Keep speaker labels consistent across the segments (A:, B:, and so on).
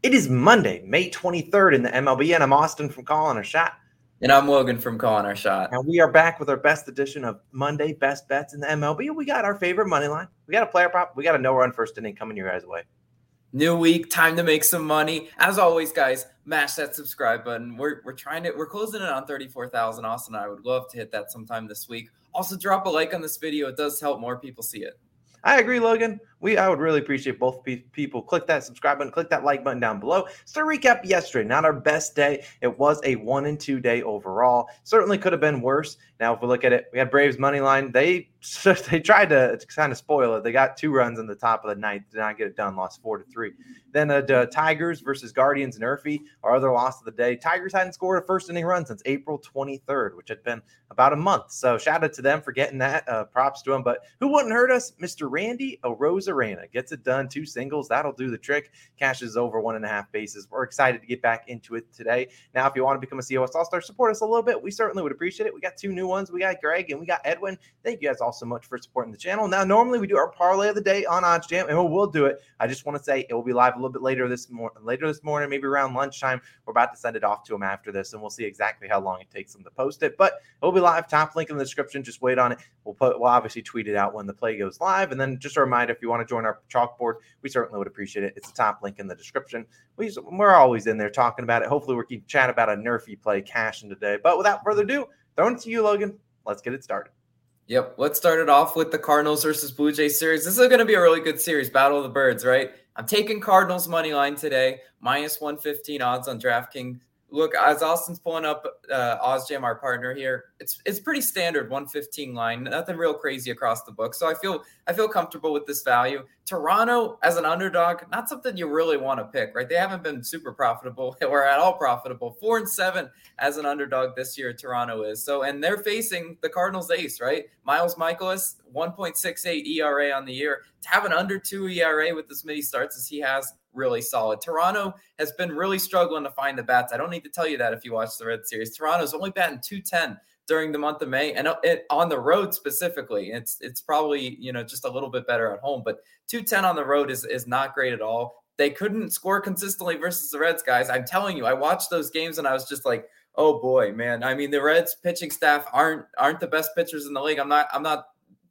A: It is Monday, May 23rd in the MLB, and I'm Austin from Calling Our Shot.
B: And I'm Logan from Calling Our Shot.
A: And we are back with our best edition of Monday Best Bets in the MLB. We got our favorite money line. We got a player prop. We got a no run first inning coming your guys' way.
B: New week, time to make some money. As always, guys, mash that subscribe button. We're, we're trying to, we're closing it on 34,000. Austin, I would love to hit that sometime this week. Also, drop a like on this video. It does help more people see it.
A: I agree, Logan. We I would really appreciate both pe- people. Click that subscribe button, click that like button down below. So recap yesterday, not our best day. It was a one and two day overall. Certainly could have been worse. Now, if we look at it, we had Braves money line. They they tried to, kind of spoil it. They got two runs in the top of the ninth, did not get it done. Lost four to three. Then uh, the Tigers versus Guardians and Urfy, our other loss of the day. Tigers hadn't scored a first inning run since April 23rd, which had been about a month. So shout out to them for getting that. Uh, props to them. But who wouldn't hurt us? Mr. Randy Arozarena gets it done. Two singles. That'll do the trick. Cashes over one and a half bases. We're excited to get back into it today. Now, if you want to become a COS All Star, support us a little bit. We certainly would appreciate it. We got two new ones. We got Greg and we got Edwin. Thank you guys all so much for supporting the channel. Now, normally we do our parlay of the day on OddsJam, and we'll do it. I just want to say it will be live a little bit later this morning. Later this morning, maybe around lunchtime. We're about to send it off to them after this, and we'll see exactly how long it takes them to post it. But it will be live. Top link in the description. Just wait on it. We'll put. We'll obviously tweet it out when the play goes live, and then just a reminder: if you want to join our chalkboard, we certainly would appreciate it. It's the top link in the description. We, we're always in there talking about it. Hopefully, we can chat about a nerfy play cashing today. But without further ado, throwing it to you, Logan. Let's get it started.
B: Yep. Let's start it off with the Cardinals versus Blue Jays series. This is going to be a really good series, Battle of the Birds, right? I'm taking Cardinals money line today, minus 115 odds on DraftKings look as Austin's pulling up uh, OddsJam, our partner here. It's it's pretty standard 115 line, nothing real crazy across the book. So I feel I feel comfortable with this value. Toronto as an underdog, not something you really want to pick, right? They haven't been super profitable or at all profitable. Four and seven as an underdog this year. Toronto is so, and they're facing the Cardinals ace, right? Miles Mikolas, 1.68 ERA on the year. To have an under two ERA with as many starts as he has really solid. Toronto has been really struggling to find the bats. I don't need to tell you that if you watch the Red Series. Toronto's only batting 210 during the month of May and uh, it, on the road specifically. It's it's probably, you know, just a little bit better at home, but 210 on the road is is not great at all. They couldn't score consistently versus the Reds guys. I'm telling you, I watched those games and I was just like, "Oh boy, man. I mean, the Reds pitching staff aren't aren't the best pitchers in the league. I'm not I'm not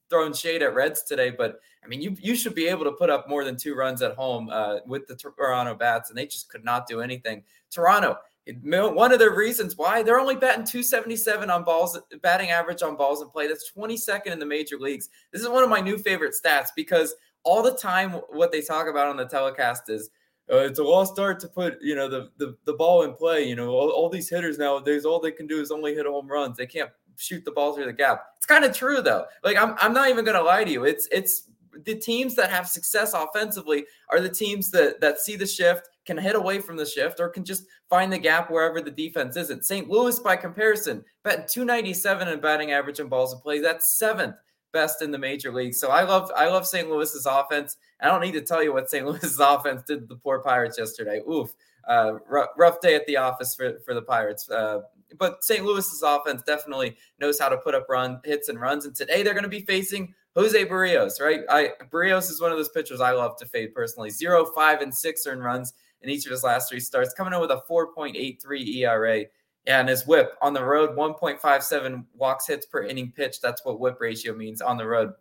B: throwing shade at Reds today, but I mean, you you should be able to put up more than two runs at home uh, with the Toronto bats, and they just could not do anything. Toronto, one of the reasons why they're only batting 277 on balls, batting average on balls in play. That's 22nd in the major leagues. This is one of my new favorite stats because all the time what they talk about on the telecast is uh, it's a lost start to put you know the, the the ball in play. You know all, all these hitters nowadays, all they can do is only hit home runs. They can't shoot the ball through the gap. It's kind of true though. Like I'm I'm not even gonna lie to you. It's it's the teams that have success offensively are the teams that that see the shift, can hit away from the shift, or can just find the gap wherever the defense isn't. St. Louis, by comparison, batting 297 in batting average and balls of play. That's seventh best in the major league. So I love I love St. Louis's offense. I don't need to tell you what St. Louis's offense did to the poor Pirates yesterday. Oof. Uh, rough, rough day at the office for, for the Pirates. Uh, but St. Louis's offense definitely knows how to put up run hits and runs. And today they're going to be facing Jose Berrios, right? I Berrios is one of those pitchers I love to fade personally. Zero, five, and six earned runs in each of his last three starts, coming in with a 4.83 ERA. And his whip on the road, 1.57 walks hits per inning pitch. That's what whip ratio means on the road.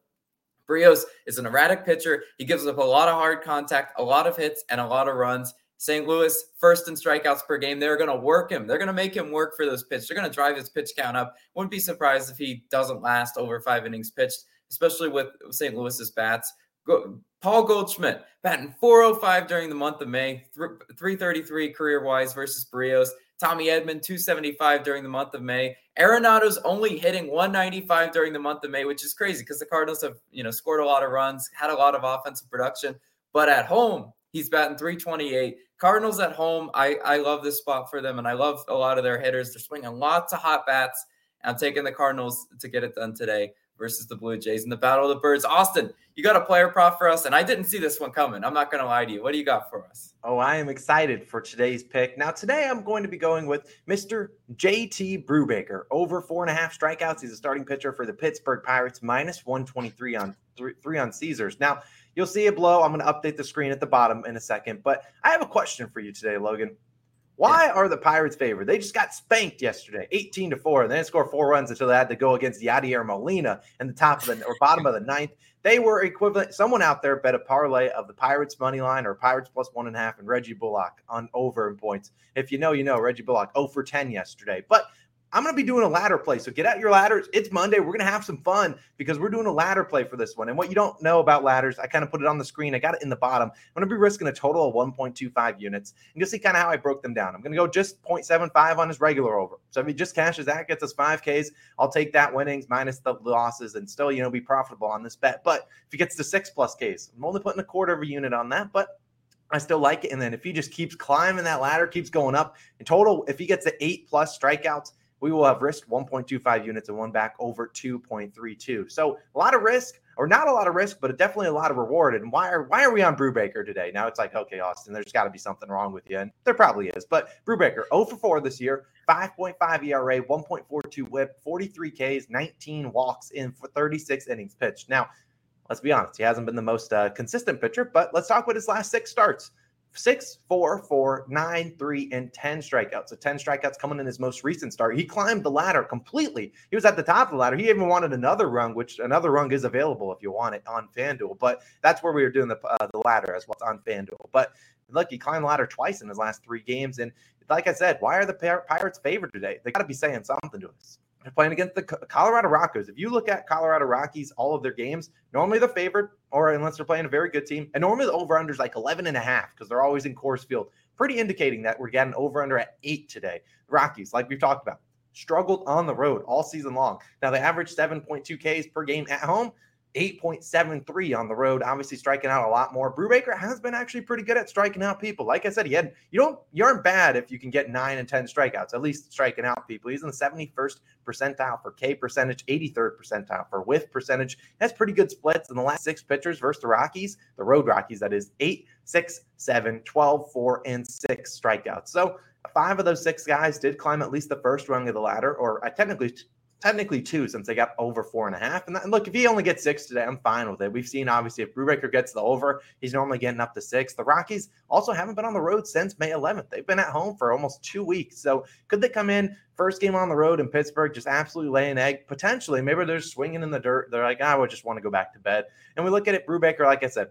B: Berrios is an erratic pitcher. He gives up a lot of hard contact, a lot of hits, and a lot of runs. St. Louis, first in strikeouts per game. They're going to work him. They're going to make him work for those pitches. They're going to drive his pitch count up. Wouldn't be surprised if he doesn't last over five innings pitched, especially with St. Louis's bats. Paul Goldschmidt batting 405 during the month of May, 333 career wise versus Berrios. Tommy Edman 275 during the month of May. Arenado's only hitting 195 during the month of May, which is crazy because the Cardinals have you know scored a lot of runs, had a lot of offensive production, but at home he's batting 328. Cardinals at home, I, I love this spot for them, and I love a lot of their hitters. They're swinging lots of hot bats. I'm taking the Cardinals to get it done today versus the Blue Jays in the Battle of the Birds. Austin, you got a player prop for us, and I didn't see this one coming. I'm not going to lie to you. What do you got for us?
A: Oh, I am excited for today's pick. Now, today I'm going to be going with Mr. JT Brubaker. Over four and a half strikeouts. He's a starting pitcher for the Pittsburgh Pirates, minus 123 on three, three on Caesars. Now, You'll see it blow. I'm going to update the screen at the bottom in a second. But I have a question for you today, Logan. Why are the Pirates favored? They just got spanked yesterday, 18 to 4. didn't score four runs until they had to go against Yadier Molina in the top of the or bottom of the ninth. They were equivalent. Someone out there bet a parlay of the Pirates money line or Pirates plus one and a half and Reggie Bullock on over in points. If you know, you know Reggie Bullock 0 for 10 yesterday. But I'm going to be doing a ladder play. So get out your ladders. It's Monday. We're going to have some fun because we're doing a ladder play for this one. And what you don't know about ladders, I kind of put it on the screen. I got it in the bottom. I'm going to be risking a total of 1.25 units. And you'll see kind of how I broke them down. I'm going to go just 0.75 on his regular over. So if he just cashes that, gets us 5Ks, I'll take that winnings minus the losses and still, you know, be profitable on this bet. But if he gets to six plus Ks, I'm only putting a quarter of a unit on that. But I still like it. And then if he just keeps climbing that ladder, keeps going up in total, if he gets to eight plus strikeouts, we will have risked 1.25 units and one back over 2.32. So a lot of risk, or not a lot of risk, but definitely a lot of reward. And why are why are we on Brubaker today? Now it's like, okay, Austin, there's got to be something wrong with you, and there probably is. But Brubaker, 0 for 4 this year, 5.5 ERA, 1.42 WHIP, 43 Ks, 19 walks in for 36 innings pitched. Now, let's be honest, he hasn't been the most uh, consistent pitcher, but let's talk about his last six starts six, four, four, nine, three, and 10 strikeouts. So 10 strikeouts coming in his most recent start. He climbed the ladder completely. He was at the top of the ladder. He even wanted another rung, which another rung is available if you want it on FanDuel. But that's where we were doing the, uh, the ladder as well. It's on FanDuel. But look, he climbed the ladder twice in his last three games. And like I said, why are the Pirates favored today? They got to be saying something to us. Playing against the Colorado Rockies. If you look at Colorado Rockies, all of their games, normally the favorite, or unless they're playing a very good team, and normally the over under is like 11 and a half because they're always in Coors Field. Pretty indicating that we're getting over under at eight today. The Rockies, like we've talked about, struggled on the road all season long. Now they average 7.2 Ks per game at home. 8.73 on the road, obviously striking out a lot more. Brubaker has been actually pretty good at striking out people. Like I said, he had you don't you aren't bad if you can get nine and 10 strikeouts, at least striking out people. He's in the 71st percentile for K percentage, 83rd percentile for whiff percentage. That's pretty good splits in the last six pitchers versus the Rockies, the road Rockies, that is eight, six, seven, 12, four, and six strikeouts. So five of those six guys did climb at least the first rung of the ladder, or uh, technically technically two since they got over four and a half. And, look, if he only gets six today, I'm fine with it. We've seen obviously if Brubaker gets the over, he's normally getting up to six. The Rockies also haven't been on the road since May 11th. They've been at home for almost two weeks. So could they come in first game on the road in Pittsburgh, just absolutely lay an egg? Potentially, maybe they're swinging in the dirt. They're like, ah, I would just want to go back to bed. And we look at it, Brubaker, like I said,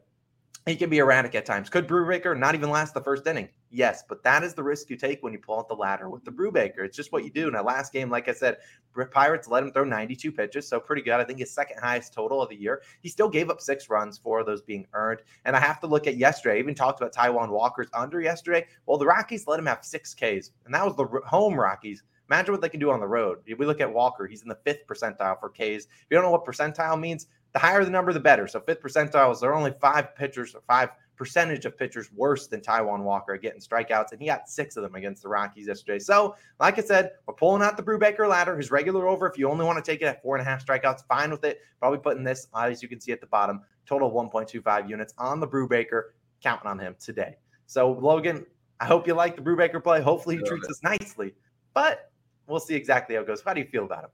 A: he can be erratic at times. Could Brubaker not even last the first inning? Yes, but that is the risk you take when you pull out the ladder with the Brubaker. It's just what you do. In that last game, like I said, Pirates let him throw 92 pitches, so pretty good. I think his second highest total of the year. He still gave up six runs, four of those being earned. And I have to look at yesterday. I even talked about Taijuan Walker's under yesterday. Well, the Rockies let him have six Ks, and that was the home Rockies. Imagine what they can do on the road. If we look at Walker, he's in the fifth percentile for Ks. If you don't know what percentile means, the higher the number, the better. So fifth percentile is there are only five pitchers or five percentage of pitchers worse than Taijuan Walker getting strikeouts, and he got six of them against the Rockies yesterday. So, like I said, we're pulling out the Brubaker ladder. His regular over, if you only want to take it at four and a half strikeouts, fine with it. Probably putting this, as you can see at the bottom, total 1.25 units on the Brubaker, counting on him today. So, Logan, I hope you like the Brubaker play. Hopefully, he treats us nicely, but we'll see exactly how it goes. How do you feel about him?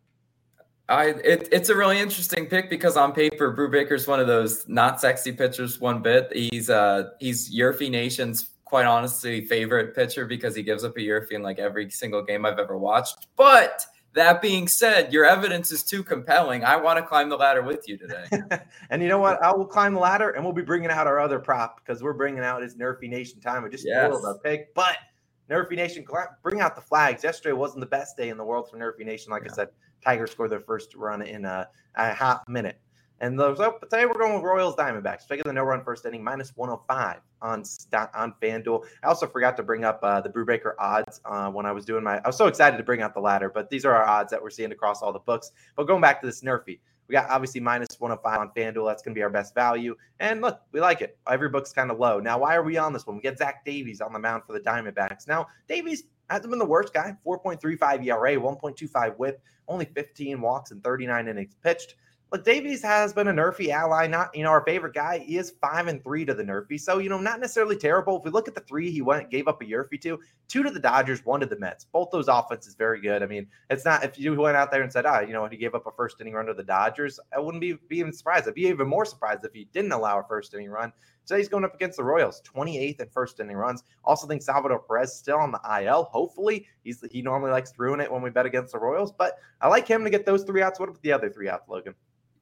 B: I it, it's a really interesting pick because on paper, Brubaker's one of those not sexy pitchers one bit. He's uh he's Yerfy Nation's quite honestly favorite pitcher because he gives up a Yerfy in like every single game I've ever watched. But that being said, your evidence is too compelling. I want to climb the ladder with you today.
A: and you know what? I will climb the ladder and we'll be bringing out our other prop because we're bringing out his Nerfy Nation time. I just yes. spoiled our pick, but Nerfy Nation, bring out the flags. Yesterday wasn't the best day in the world for Nerfy Nation. Like yeah. I said, Tigers scored their first run in a, a half minute. And those, oh, today we're going with Royals Diamondbacks. Figure the no run first inning minus 105 on on FanDuel. I also forgot to bring up uh, the Brubaker odds uh, when I was doing my. I was so excited to bring out the ladder, but these are our odds that we're seeing across all the books. But going back to this Nerfy, we got obviously minus 105 on FanDuel. That's going to be our best value. And look, we like it. Every book's kind of low. Now, why are we on this one? We get Zach Davies on the mound for the Diamondbacks. Now, Davies hasn't been the worst guy 4.35 ERA, 1.25 whip, only 15 walks and 39 innings pitched. Look, Davies has been a nerfy ally, not you know our favorite guy. He is five and three to the nerfy, so you know not necessarily terrible. If we look at the three he went gave up a yerfy to, two to the Dodgers, one to the Mets. Both those offenses very good. I mean, it's not if you went out there and said, ah, you know he gave up a first inning run to the Dodgers, I wouldn't be, be even surprised. I'd be even more surprised if he didn't allow a first inning run. Today he's going up against the Royals, 28th in first inning runs. Also think Salvador Perez still on the IL. Hopefully, he's he normally likes to ruin it when we bet against the Royals, but I like him to get those three outs. What about the other three outs, Logan?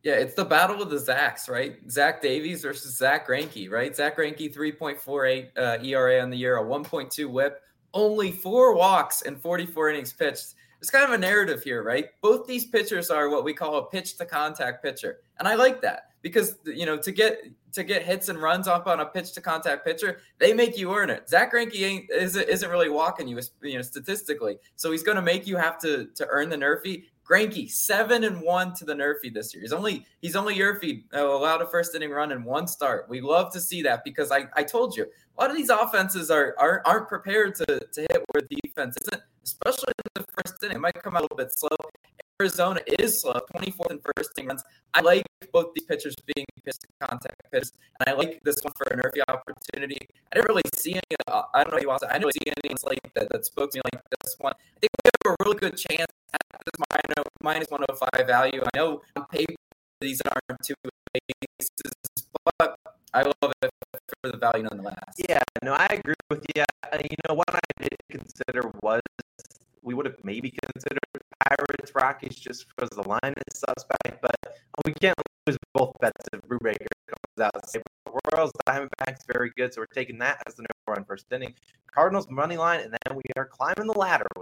B: Yeah, it's the battle of the Zacks, right? Zach Davies versus Zack Greinke, right? Zack Greinke, 3.48 uh, ERA on the year, a 1.2 whip, only four walks and 44 innings pitched. It's kind of a narrative here, right? Both these pitchers are what we call a pitch to contact pitcher. And I like that because you know to get to get hits and runs up on a pitch to contact pitcher, they make you earn it. Zack Greinke ain't isn't, isn't really walking you, you know, statistically. So he's going to make you have to to earn the nerfy. Greinke seven and one to the nerfy this year. He's only he's only nerfy uh, allowed a first inning run in one start. We love to see that because I I told you a lot of these offenses are aren't, aren't prepared to to hit where the defense isn't, especially in the first inning. It might come out a little bit slow. Arizona is slow, 24th and first inning runs. I like both these pitchers being pitched contact pitches, and I like this one for a nerfy opportunity. I didn't really see any. Uh, I don't know you also. I didn't really see any slate that, that spoke to me like this one. I think we have a really good chance at this minus, minus 105 value. I know on paper these aren't two bases, but I love it for the value nonetheless.
A: Yeah, no, I agree with you. You know what I did consider was we would have maybe considered Pirates Rockies just because the line is suspect, but we can't lose both bets if Brubaker comes out say Royals Diamondbacks very good, so we're taking that as the number one first inning. Cardinals money line, and then we are climbing the ladder with